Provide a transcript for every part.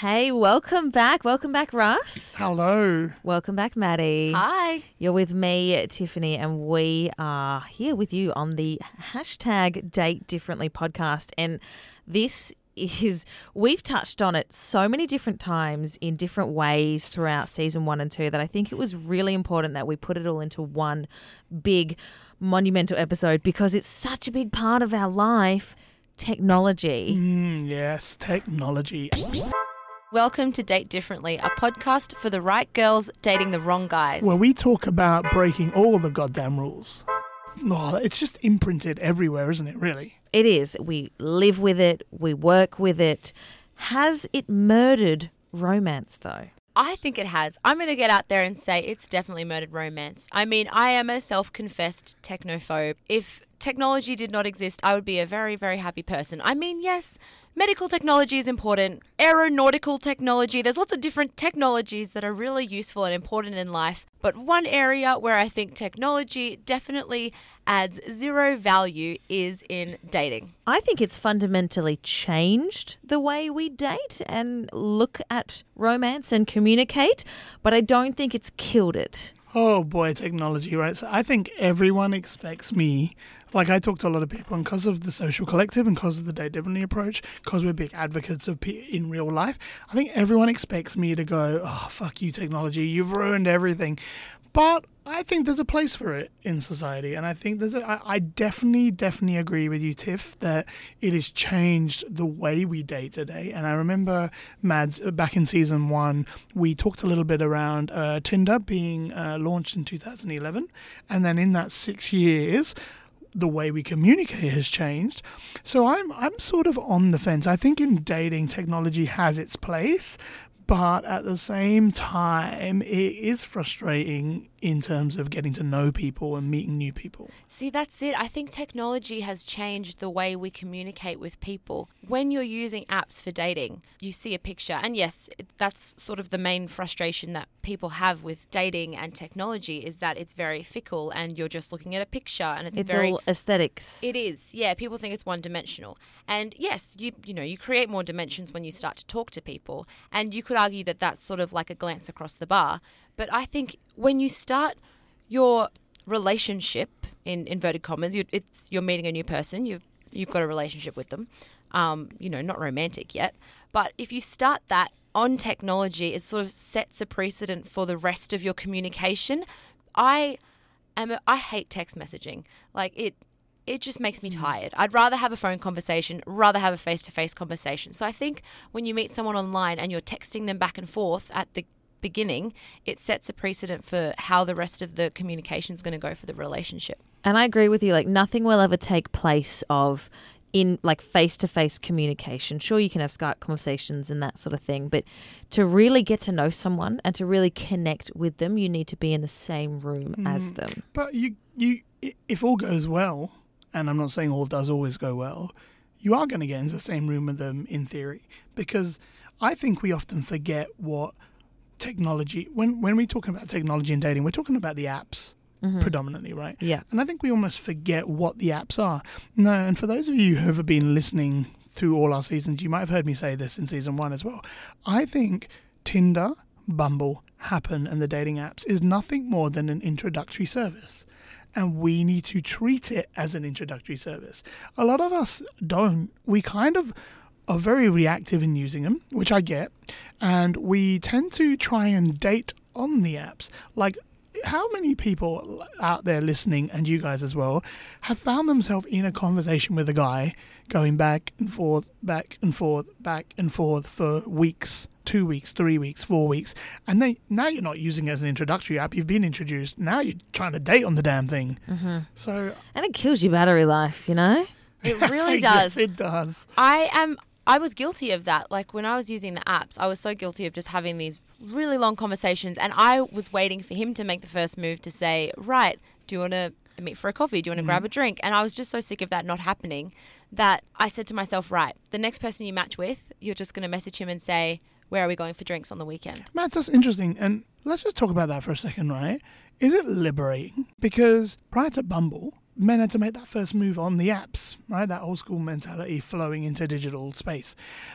Hey, welcome back. Welcome back, Russ. Hello. Welcome back, Maddy. Hi. You're with me, Tiffany, and we are here with you on the hashtag Date Differently podcast. And this is, we've touched on it so many different times in different ways throughout season one and two that I think it was really important that we put it all into one big monumental episode because it's such a big part of our life technology. Mm, yes, technology. Welcome to Date Differently, a podcast for the right girls dating the wrong guys. Where we talk about breaking all the goddamn rules. Oh, it's just imprinted everywhere, isn't it, really? It is. We live with it, we work with it. Has it murdered romance, though? I think it has. I'm going to get out there and say it's definitely murdered romance. I mean, I am a self confessed technophobe. If technology did not exist, I would be a very, very happy person. I mean, yes, medical technology is important, aeronautical technology, there's lots of different technologies that are really useful and important in life. But one area where I think technology definitely adds zero value is in dating. I think it's fundamentally changed the way we date and look at romance and communicate, but I don't think it's killed it. Oh boy, technology, right? So I think everyone expects me, like I talk to a lot of people, and because of the social collective and because of the date differently approach, because we're big advocates of pe- in real life, I think everyone expects me to go, oh, fuck you, technology, you've ruined everything. But I think there's a place for it in society, and I think there's. A, I, I definitely, definitely agree with you, Tiff, that it has changed the way we date today. And I remember, Mads, uh, back in season one, we talked a little bit around uh, Tinder being uh, launched in 2011, and then in that six years, the way we communicate has changed. So I'm I'm sort of on the fence. I think in dating, technology has its place, but at the same time, it is frustrating in terms of getting to know people and meeting new people. See, that's it. I think technology has changed the way we communicate with people. When you're using apps for dating, you see a picture, and yes, that's sort of the main frustration that people have with dating and technology is that it's very fickle and you're just looking at a picture and it's, It's very all aesthetics. It is, yeah. People think it's one dimensional, and yes, you you know you create more dimensions when you start to talk to people, and you could argue that that's sort of like a glance across the bar. But I think when you start your relationship in inverted commas, you, it's you're meeting a new person, you've you've got a relationship with them, um, you know, not romantic yet, but if you start that on technology, it sort of sets a precedent for the rest of your communication. I am a, I hate text messaging. Like it it just makes me tired. I'd rather have a phone conversation, rather have a face-to-face conversation. So I think when you meet someone online and you're texting them back and forth at the beginning, it sets a precedent for how the rest of the communication is going to go for the relationship. And I agree with you. Like nothing will ever take place of in like face to face communication. Sure, you can have Skype conversations and that sort of thing, but to really get to know someone and to really connect with them, you need to be in the same room mm-hmm. as them. But you, you, if all goes well, and I'm not saying all does always go well, you are going to get into the same room with them in theory, because I think we often forget what technology. When when we talk about technology and dating, we're talking about the apps mm-hmm. predominantly, right? Yeah. And I think we almost forget what the apps are. No, and for those of you who have been listening through all our seasons, you might have heard me say this in season one as well. I think Tinder, Bumble, Happn, and the dating apps is nothing more than an introductory service. And we need to treat it as an introductory service. A lot of us don't. We kind of are very reactive in using them, which I get, and we tend to try and date on the apps. Like, how many people out there listening, and you guys as well, have found themselves in a conversation with a guy going back and forth, back and forth, back and forth for weeks, two weeks, three weeks, four weeks, and then now you're not using it as an introductory app. You've been introduced. Now you're trying to date on the damn thing. Mm-hmm. So And it kills your battery life, you know? It really yes, does. it does. I am I was guilty of that. Like when I was using the apps, I was so guilty of just having these really long conversations and I was waiting for him to make the first move to say, "Right, do you want to meet for a coffee? Do you want to grab mm. a drink?" And I was just so sick of that not happening that I said to myself, "Right, the next person you match with, you're just going to message him and say, "Where are we going for drinks on the weekend?" Matt, that's interesting. And let's just talk about that for a second, right? Is it liberating? Because prior to Bumble, men had to make that first move on the apps, right? That old school mentality flowing into digital space.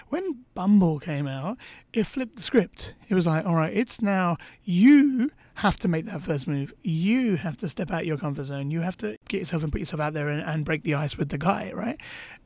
When Bumble came out, it flipped the script. It was like, all right, it's now you have to make that first move. You have to step out your comfort zone. You have to get yourself and put yourself out there and, and break the ice with the guy, right?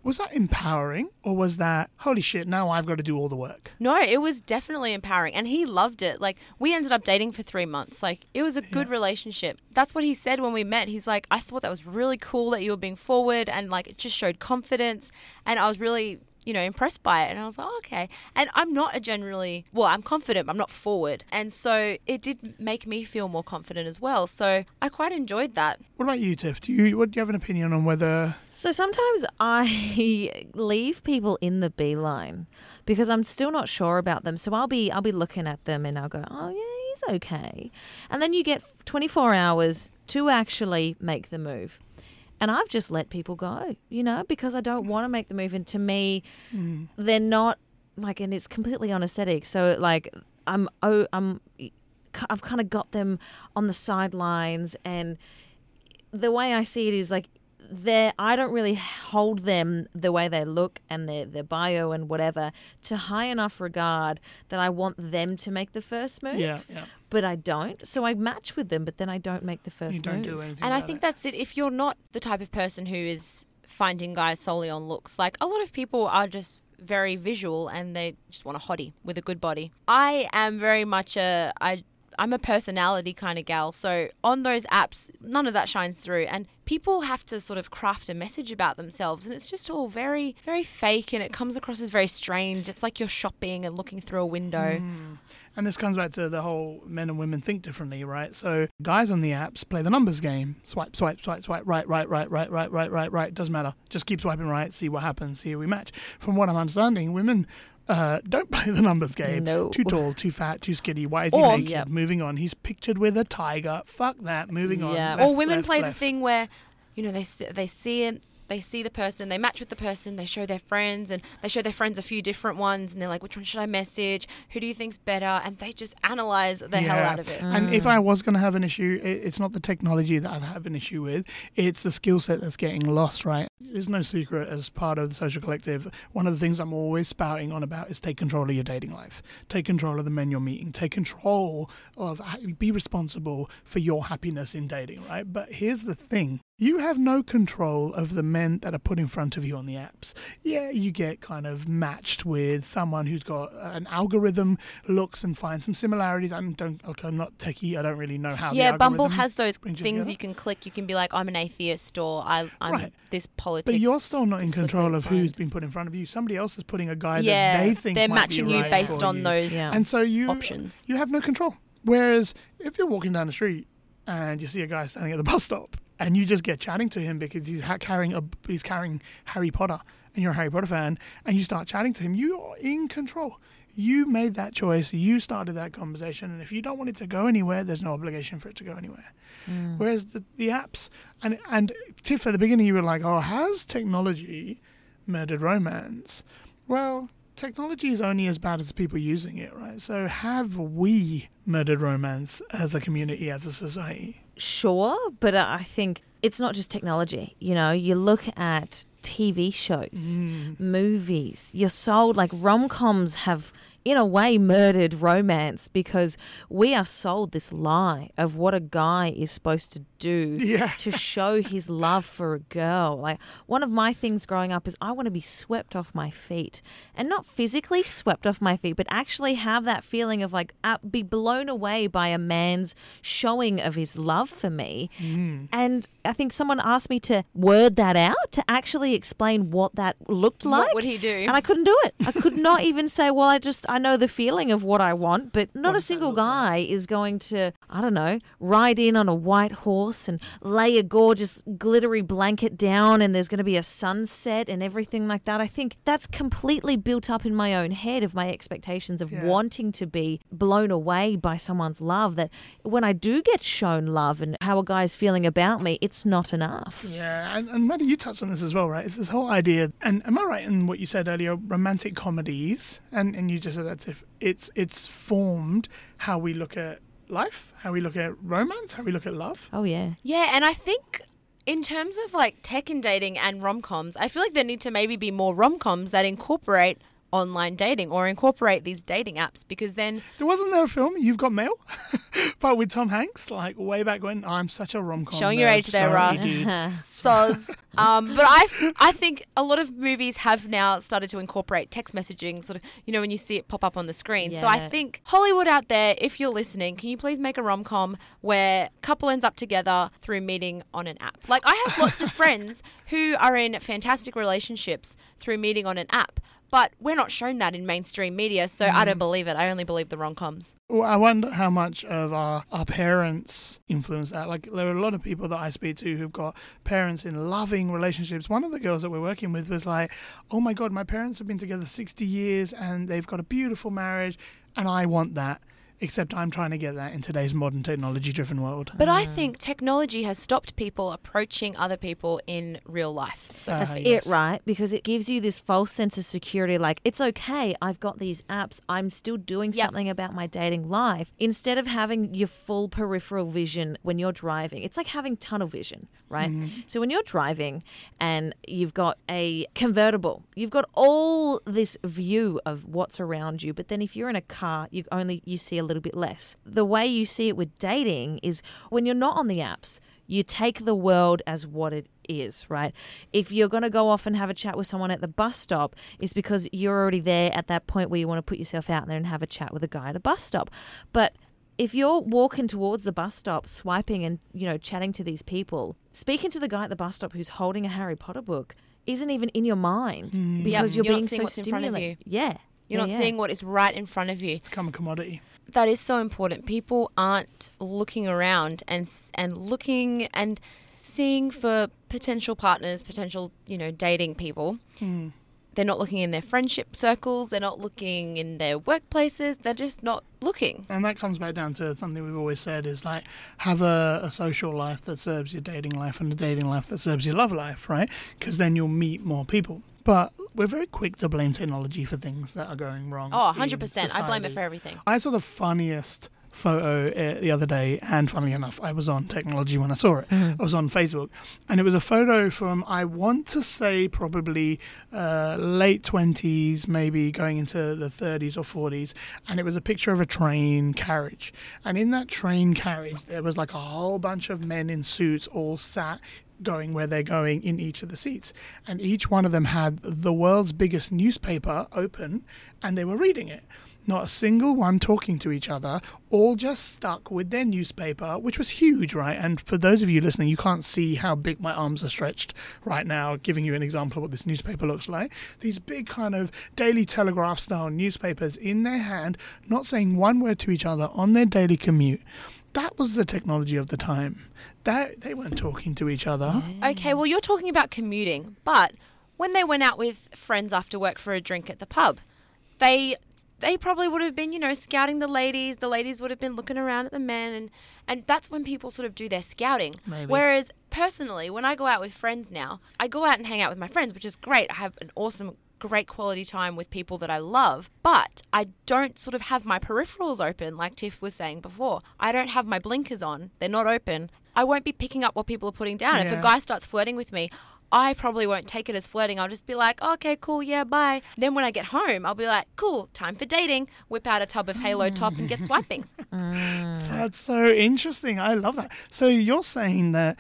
Was that empowering or was that, holy shit, now I've got to do all the work? No, it was definitely empowering and he loved it. Like we ended up dating for 3 months. Like it was a good Yeah. relationship. That's what he said when we met. He's like, "I thought that was really cool that you were being forward and like it just showed confidence." And I was really you know, impressed by it. And I was like, oh, okay. And I'm not a generally, well, I'm confident, I'm not forward. And so it did make me feel more confident as well. So I quite enjoyed that. What about you, Tiff? Do you, what, do you have an opinion on whether So sometimes I leave people in the beeline because I'm still not sure about them. So I'll be I'll be looking at them and I'll go, "Oh yeah, he's okay." And then you get 24 hours to actually make the move. And I've just let people go, you know, because I don't want to make the move and to me mm. they're not like and it's completely unesthetic. So like I'm oh I'm I've kind of got them on the sidelines and the way I see it is like they I don't really hold them the way they look and their their bio and whatever to high enough regard that I want them to make the first move. yeah, yeah, But I don't. So I match with them, but then I don't make the first you don't move. do anything And I think it. that's it. If you're not the type of person who is finding guys solely on looks, like a lot of people are just very visual and they just want a hottie with a good body. I am very much a I I'm a personality kind of gal. So on those apps, none of that shines through and people have to sort of craft a message about themselves and it's just all very very fake and it comes across as very strange. It's like you're shopping and looking through a window. Hmm. And this comes back to the whole men and women think differently, right? So guys on the apps play the numbers game. Swipe, swipe, swipe, swipe, right, right, right, right, right, right, right, right. Right. Doesn't matter. Just keep swiping right, see what happens, see who we match. From what I'm understanding, women uh, don't play the numbers game. No. Too tall, too fat, too skinny. Why is he Or- naked? Yep. Moving on. He's pictured with a tiger. Fuck that. Moving on. Yeah. Left, or women left, play left. the thing where you know they they see it they see the person they match with the person they show their friends and they show their friends a few different ones and they're like which one should i message who do you think's better and they just analyze the hell out of it And if Mm. I was going to have an issue, it's not the technology that I have had an issue with. It's the skill set that's getting lost, right? There's no secret as part of the social collective. One of the things I'm always spouting on about is take control of your dating life. Take control of the men you're meeting. Take control of, be responsible for your happiness in dating, right? But here's the thing. You have no control of the men that are put in front of you on the apps. Yeah, you get kind of matched with someone who's got an algorithm, looks and finds some similarities. I don't, like, I'm not techie. I don't really know how. yeah bumble has those things together. you can click you can be like i'm an atheist or I, i'm Right. this politics But you're still not in control of who's been put in front of you. Somebody else is putting a guy yeah that they think they're matching you right based on you. those Yeah. And so you options you have no control. Whereas if you're walking down the street and you see a guy standing at the bus stop and you just get chatting to him because he's ha- carrying a he's carrying Harry Potter and you're a Harry Potter fan and you start chatting to him, you are in control. You made that choice. You started that conversation, and if you don't want it to go anywhere, there's no obligation for it to go anywhere. Mm. Whereas the, the apps and and Tiff at the beginning, you were like, "Oh, has technology murdered romance?" Well, technology is only as bad as people using it, right? So have we murdered romance as a community, as a society? Sure, but I think it's not just technology. You know, you look at TV shows, Mm. movies, you're sold like rom coms have, in a way, murdered romance because we are sold this lie of what a guy is supposed to do Yeah. to show his love for a girl. Like, one of my things growing up is I want to be swept off my feet and not physically swept off my feet, but actually have that feeling of like, uh, be blown away by a man's showing of his love for me. Mm. And I think someone asked me to word that out to actually explain what that looked like. what would he do And I couldn't do it. I could not even say, well, I just, I know the feeling of what I want, but not a single look like? guy is going to, I don't know, ride in on a white horse and lay a gorgeous glittery blanket down and there's going to be a sunset and everything like that. I think that's completely built up in my own head of my expectations of Yeah. wanting to be blown away by someone's love. That when I do get shown love and how a guy's feeling about me, it's not enough. Yeah, and, and Maddy, you touched on this as well, right? It's this whole idea, and am I right in what you said earlier? Romantic comedies, and, and you just said that if it's it's formed how we look at life, how we look at romance, how we look at love. Oh, yeah. Yeah, and I think in terms of like tech and dating and rom coms, I feel like there need to maybe be more rom coms that incorporate online dating or incorporate these dating apps because then There wasn't there a film, You've Got Mail? but with Tom Hanks, like way back when. I'm such a rom com. Showing your age there, Russ. soz. Um, but I, I think a lot of movies have now started to incorporate text messaging, sort of, you know, when you see it pop up on the screen. So I think Hollywood out there, if you're listening, can you please make a rom com where couple ends up together through meeting on an app? Like I have lots of friends who are in fantastic relationships through meeting on an app. But we're not shown that in mainstream media, so I don't mm. believe it. I only believe the rom coms. Well, I wonder how much of our, our parents influence that. Like, there are a lot of people that I speak to who've got parents in loving relationships. One of the girls that we're working with was like, oh my God, my parents have been together 60 years and they've got a beautiful marriage, and I want that. Except I'm trying to get that in today's modern technology driven world. But I think technology has stopped people approaching other people in real life. So Uh, speak. yes. it right because it gives you this false sense of security like it's okay i've got these apps i'm still doing Yep. something about my dating life instead of having your full peripheral vision when you're driving it's like having tunnel vision right so when you're driving and you've got a convertible you've got all this view of what's around you but then if you're in a car you only you see a little bit less the way you see it with dating is when you're not on the apps you take the world as what it is, right? If you're going to go off and have a chat with someone at the bus stop, it's because you're already there at that point where you want to put yourself out there and have a chat with a guy at a bus stop. But if you're walking towards the bus stop, swiping and, you know, chatting to these people, speaking to the guy at the bus stop who's holding a Harry Potter book isn't even in your mind mm. because Yep, you're, you're not being seeing so what's in front of stimulated. Yeah. You're Yeah, not yeah. seeing what is right in front of you. Become a commodity. That is so important. People aren't looking around and and looking and seeing for potential partners, potential, you know, dating people. Hmm. They're not looking in their friendship circles, they're not looking in their workplaces, they're just not looking. And that comes back down to something we've always said is like have a, a social life that serves your dating life and a dating life that serves your love life, right? Because then you'll meet more people. But we're very quick to blame technology for things that are going wrong. Oh, in 100%. I blame it for everything. I saw the funniest photo uh, the other day, and funnily enough, I was on technology when I saw it. I was on Facebook, and it was a photo from I want to say probably uh, late twenties, maybe going into the thirties or forties, and it was a picture of a train carriage, and in that train carriage there was like a whole bunch of men in suits all sat going where they're going in each of the seats. And each one of them had the world's biggest newspaper open and they were reading it. Not a single one talking to each other, all just stuck with their newspaper, which was huge, right? And for those of you listening, you can't see how big my arms are stretched right now, giving you an example of what this newspaper looks like. These big kind of Daily Telegraph style newspapers in their hand, not saying one word to each other on their daily commute. That was the technology of the time. That they weren't talking to each other. Okay, well, you're talking about commuting, but when they went out with friends after work for a drink at the pub, they they probably would have been, you know, scouting the ladies. The ladies would have been looking around at the men, and and that's when people sort of do their scouting. Maybe. Whereas personally, when I go out with friends now, I go out and hang out with my friends, which is great. I have an awesome. Great quality time with people that I love, but I don't sort of have my peripherals open, like Tiff was saying before. I don't have my blinkers on, they're not open. I won't be picking up what people are putting down. If a guy starts flirting with me, I probably won't take it as flirting. I'll just be like, okay, cool, yeah, bye. Then when I get home, I'll be like, cool, time for dating. Whip out a tub of Halo Top and get swiping. Mm. That's so interesting. I love that. So you're saying that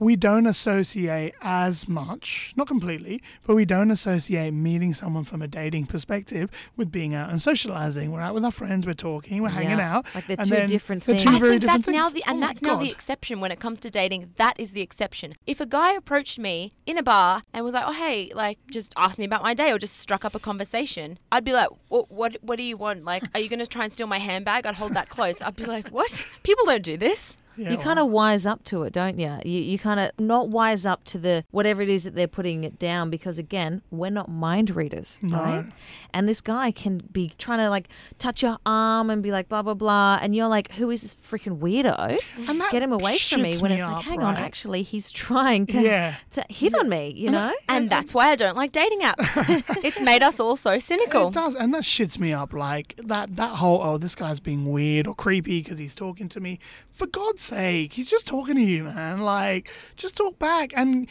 we don't associate as much, not completely, but we don't associate meeting someone from a dating perspective with being out and socializing. We're out with our friends, we're talking, we're hanging Yeah. out. Like they're two different they're things. Two I very think different that's now things. the oh and Oh that's now the exception when it comes to dating. That is the exception. If a guy approached me in a bar and was like, "Oh hey," like just asked me about my day or just struck up a conversation, I'd be like, "What? What, what do you want? Like, are you going to try and steal my handbag?" I'd hold that close. I'd be like, "What? People don't do this." Yeah, you well, kind of wise up to it, don't you? You, you kind of not wise up to the whatever it is that they're putting it down because again, we're not mind readers, right? And this guy can be trying to like touch your arm and be like blah blah blah, and you're like, who is this freaking weirdo? And that Get him away from me when me it's like, up, hang on, actually, he's trying to Yeah. to hit on me, you know? And that's why I don't like dating apps. it's made us all so cynical. It does, and that shits me up. Like that, that whole oh, this guy's being weird or creepy because he's talking to me. For God's sake, he's just talking to you, man. Like, just talk back. And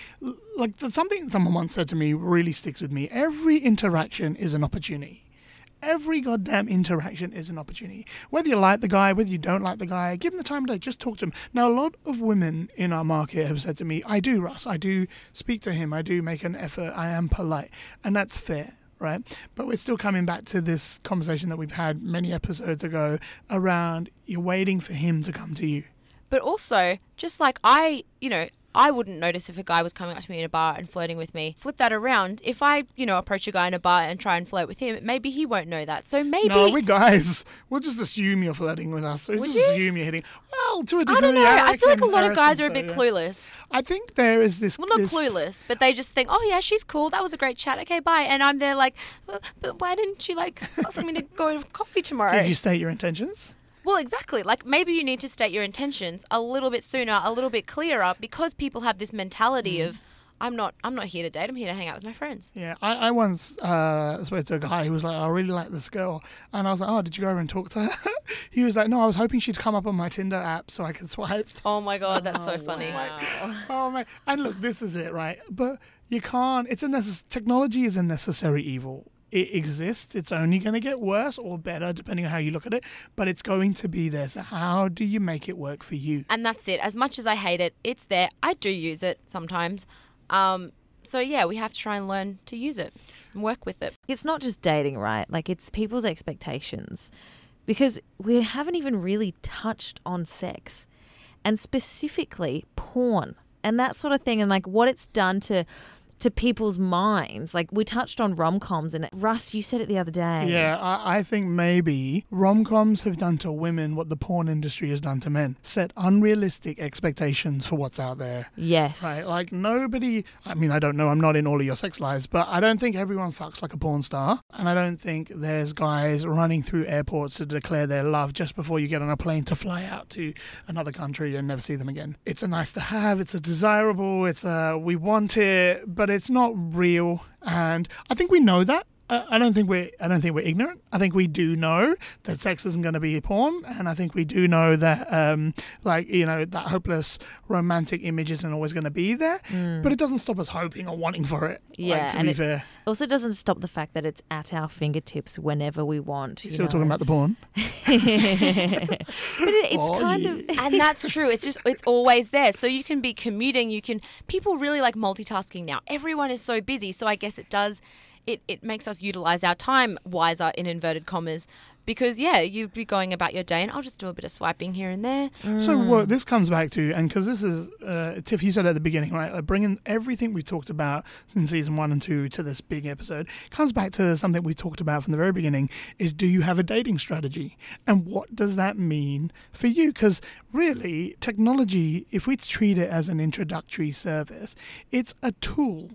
like something someone once said to me really sticks with me. Every interaction is an opportunity. Every goddamn interaction is an opportunity. Whether you like the guy, whether you don't like the guy, give him the time of day. Just talk to him. Now, a lot of women in our market have said to me, "I do, Russ. I do speak to him. I do make an effort. I am polite, and that's fair." Right, but we're still coming back to this conversation that we've had many episodes ago around you're waiting for him to come to you. But also, just like I, you know, I wouldn't notice if a guy was coming up to me in a bar and flirting with me. Flip that around. If I, you know, approach a guy in a bar and try and flirt with him, maybe he won't know that. So maybe No, we guys, we'll just assume you're flirting with us. We'll Would just you? assuing you're hitting. Well, to a degree, I don't know. I feel like a lot of guys are a reckon bit so, yeah. clueless. I think there is this. Well, not this- clueless, but they just think, oh yeah, she's cool. That was a great chat. Okay, bye. And I'm there like, "Uh, but why didn't you like ask me to go to coffee tomorrow? Did you state your intentions? Well, exactly. Like maybe you need to state your intentions a little bit sooner, a little bit clearer, because people have this mentality Mm. of, I'm not, I'm not here to date. I'm here to hang out with my friends. Yeah, I, I once uh, spoke to a guy who was like, I really like this girl. And I was like, oh, did you go over and talk to her? he was like, no, I was hoping she'd come up on my Tinder app so I could swipe. Oh my god, that's so funny. Oh, man. And look, this is it, right? But you can't, it's a necess- technology is a necessary evil. It exists. It's only going to get worse or better depending on how you look at it, but it's going to be there. So, how do you make it work for you? And that's it. As much as I hate it, it's there. I do use it sometimes. Um, so yeah, we have to try and learn to use it and work with it. It's not just dating, right? Like it's people's expectations. Because we haven't even really touched on sex and specifically porn and that sort of thing and like what it's done to to people's minds. Like we touched on rom coms and Russ, you said it the other day. Yeah, I, I think maybe rom coms have done to women what the porn industry has done to men set unrealistic expectations for what's out there. Yes. Right, like nobody. I mean, I don't know. I'm not in all of your sex lives, but I don't think everyone fucks like a porn star, and I don't think there's guys running through airports to declare their love just before you get on a plane to fly out to another country and never see them again. It's a nice to have. It's a desirable. It's a we want it, but it's not real, and I think we know that. I I don't think we're I don't think we're ignorant. I think we do know that sex isn't going to be porn, and I think we do know that um, like you know that hopeless romantic image isn't always going to be there. But it doesn't stop us hoping or wanting for it. like, Yeah, to and be it- fair, Also doesn't stop the fact that it's at our fingertips whenever we want. you you still talking about the porn. but it, it's Oh, kind yeah. of and that's true. It's just it's always there. So you can be commuting. You can people really like multitasking now. Everyone is so busy. So I guess it does. It it makes us utilize our time wiser in inverted commas. Because yeah, you'd be going about your day, and I'll just do a bit of swiping here and there. So what this comes back to, and because this is, uh, Tiff, you said at the beginning, right? Like bringing everything we talked about in season one and two to this big episode comes back to something we talked about from the very beginning: is do you have a dating strategy, and what does that mean for you? Because really, technology, if we treat it as an introductory service, it's a tool.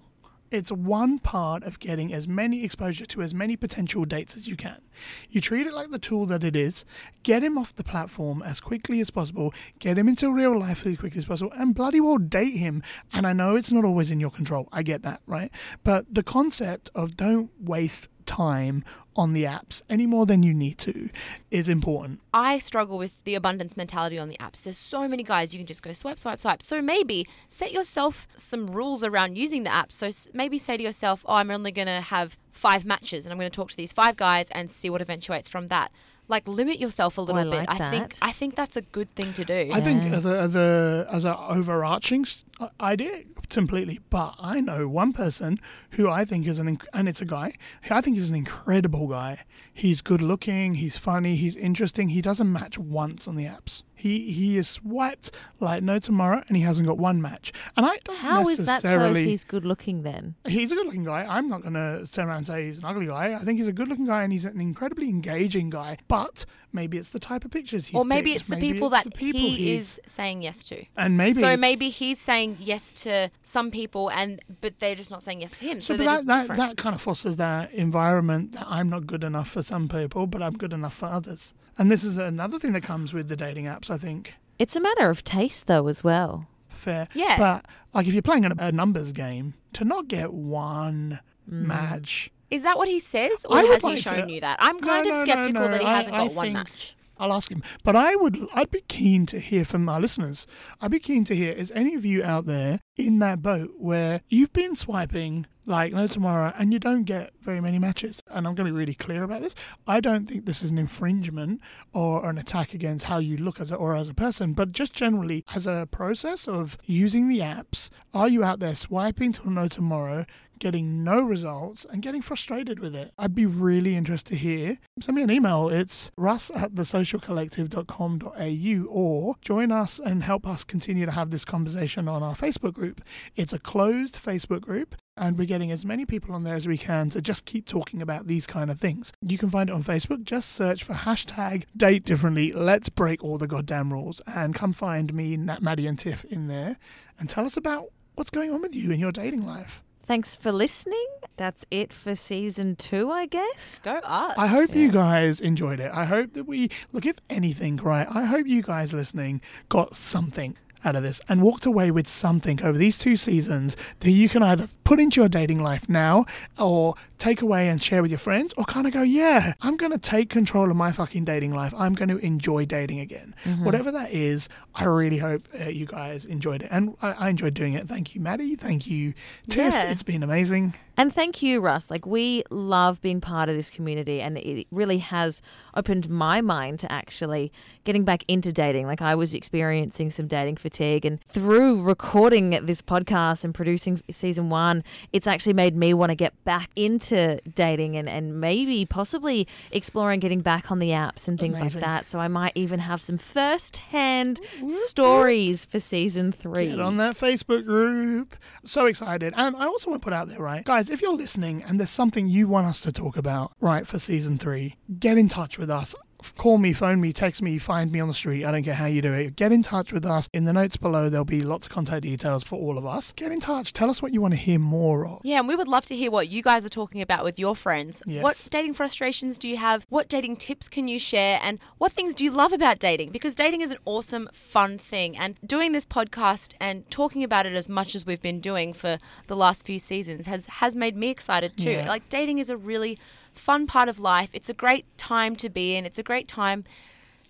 It's one part of getting as many exposure to as many potential dates as you can. You treat it like the tool that it is, get him off the platform as quickly as possible, get him into real life as quickly as possible, and bloody well date him. And I know it's not always in your control. I get that, right? But the concept of don't waste time on the apps any more than you need to is important. I struggle with the abundance mentality on the apps. There's so many guys you can just go swipe, swipe, swipe. So maybe set yourself some rules around using the app. So maybe say to yourself, "Oh, I'm only going to have five matches, and I'm going to talk to these five guys and see what eventuates from that." Like limit yourself a little I bit. like I think. I think that's a good thing to do. I think as a as a as a overarching uh, idea completely, but I know one person who I think is an inc- and it's a guy who I think is an incredible guy. He's good looking, he's funny, he's interesting. He doesn't match once on the apps. He he is swiped like no tomorrow, and he hasn't got one match. And I don't how is that so if he's good looking then? He's a good looking guy. I'm not going to turn around and say he's an ugly guy. I think he's a good looking guy and he's an incredibly engaging guy. But maybe it's the type of pictures he's or maybe picked. it's the Maybe people it's that the people he he's- is saying yes to. And maybe. So maybe he's saying yes to some people, and but they're just not saying yes to him. So, so, they're but just that, that, different. that kind of fosters that environment that I'm not good enough for some people, but I'm good enough for others. And this is another thing that comes with the dating apps, I think. It's a matter of taste though as well. Fair. Yeah. But like if you're playing a, a numbers game, to not get one Mm. match Is that what he says, or I would has he like shown to- you that? I'm kind no, of no, skeptical no, that he hasn't I got one think- match. I'll ask him. But I would, I'd be keen to hear from our listeners. I'd be keen to hear, is any of you out there in that boat where you've been swiping like no tomorrow and you don't get very many matches? And I'm going to be really clear about this. I don't think this is an infringement or an attack against how you look as a, or as a person, but just generally as a process of using the apps, are you out there swiping till no tomorrow? getting no results and getting frustrated with it. I'd be really interested to hear. Send me an email. It's russ at thesocialcollective.com.au or join us and help us continue to have this conversation on our Facebook group. It's a closed Facebook group and we're getting as many people on there as we can to just keep talking about these kind of things. You can find it on Facebook. Just search for hashtag date differently. Let's break all the goddamn rules and come find me, Nat, Maddy, and Tiff in there and tell us about what's going on with you in your dating life. Thanks for listening. That's it for season two, I guess. Go us. I hope you guys enjoyed it. I hope that we look if anything, right? I hope you guys listening got something out of this and walked away with something over these two seasons that you can either put into your dating life now or take away and share with your friends or kind of go, yeah, I'm going to take control of my fucking dating life. I'm going to enjoy dating again. Mm-hmm. Whatever that is, I really hope uh, you guys enjoyed it. And I, I, enjoyed doing it. Thank you, Maddy. Thank you, Tiff. Yeah. It's been amazing. And thank you, Russ. Like, we love being part of this community, and it really has opened my mind to actually getting back into dating. Like, I was experiencing some dating fatigue, and through recording this podcast and producing season one, it's actually made me want to get back into dating and, and maybe possibly exploring getting back on the apps and things Amazing. like that. So, I might even have some first hand stories for season three. Get on that Facebook group. So excited. And I also want to put out there, right? Guys, if you're listening and there's something you want us to talk about, right, for season three, get in touch with us. Call me, phone me, text me, find me on the street. I don't care how you do it. Get in touch with us. In the notes below, there'll be lots of contact details for all of us. Get in touch. Tell us what you want to hear more of. Yeah, and we would love to hear what you guys are talking about with your friends. Yes. What dating frustrations do you have? What dating tips can you share? And what things do you love about dating? Because dating is an awesome, fun thing. And doing this podcast and talking about it as much as we've been doing for the last few seasons has, has made me excited too. Yeah. Like, dating is a really fun part of life. It's a great time to be in. It's a great time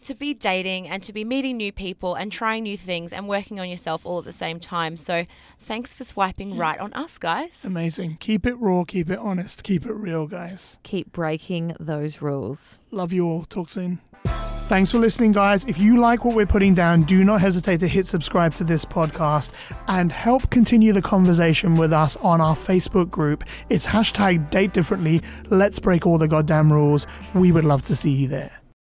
to be dating and to be meeting new people and trying new things and working on yourself all at the same time. So, thanks for swiping right on us, guys. Amazing. Keep it raw, keep it honest, keep it real, guys. Keep breaking those rules. Love you all. Talk soon. Thanks for listening, guys. If you like what we're putting down, do not hesitate to hit subscribe to this podcast and help continue the conversation with us on our Facebook group. It's hashtag date differently. Let's break all the goddamn rules. We would love to see you there.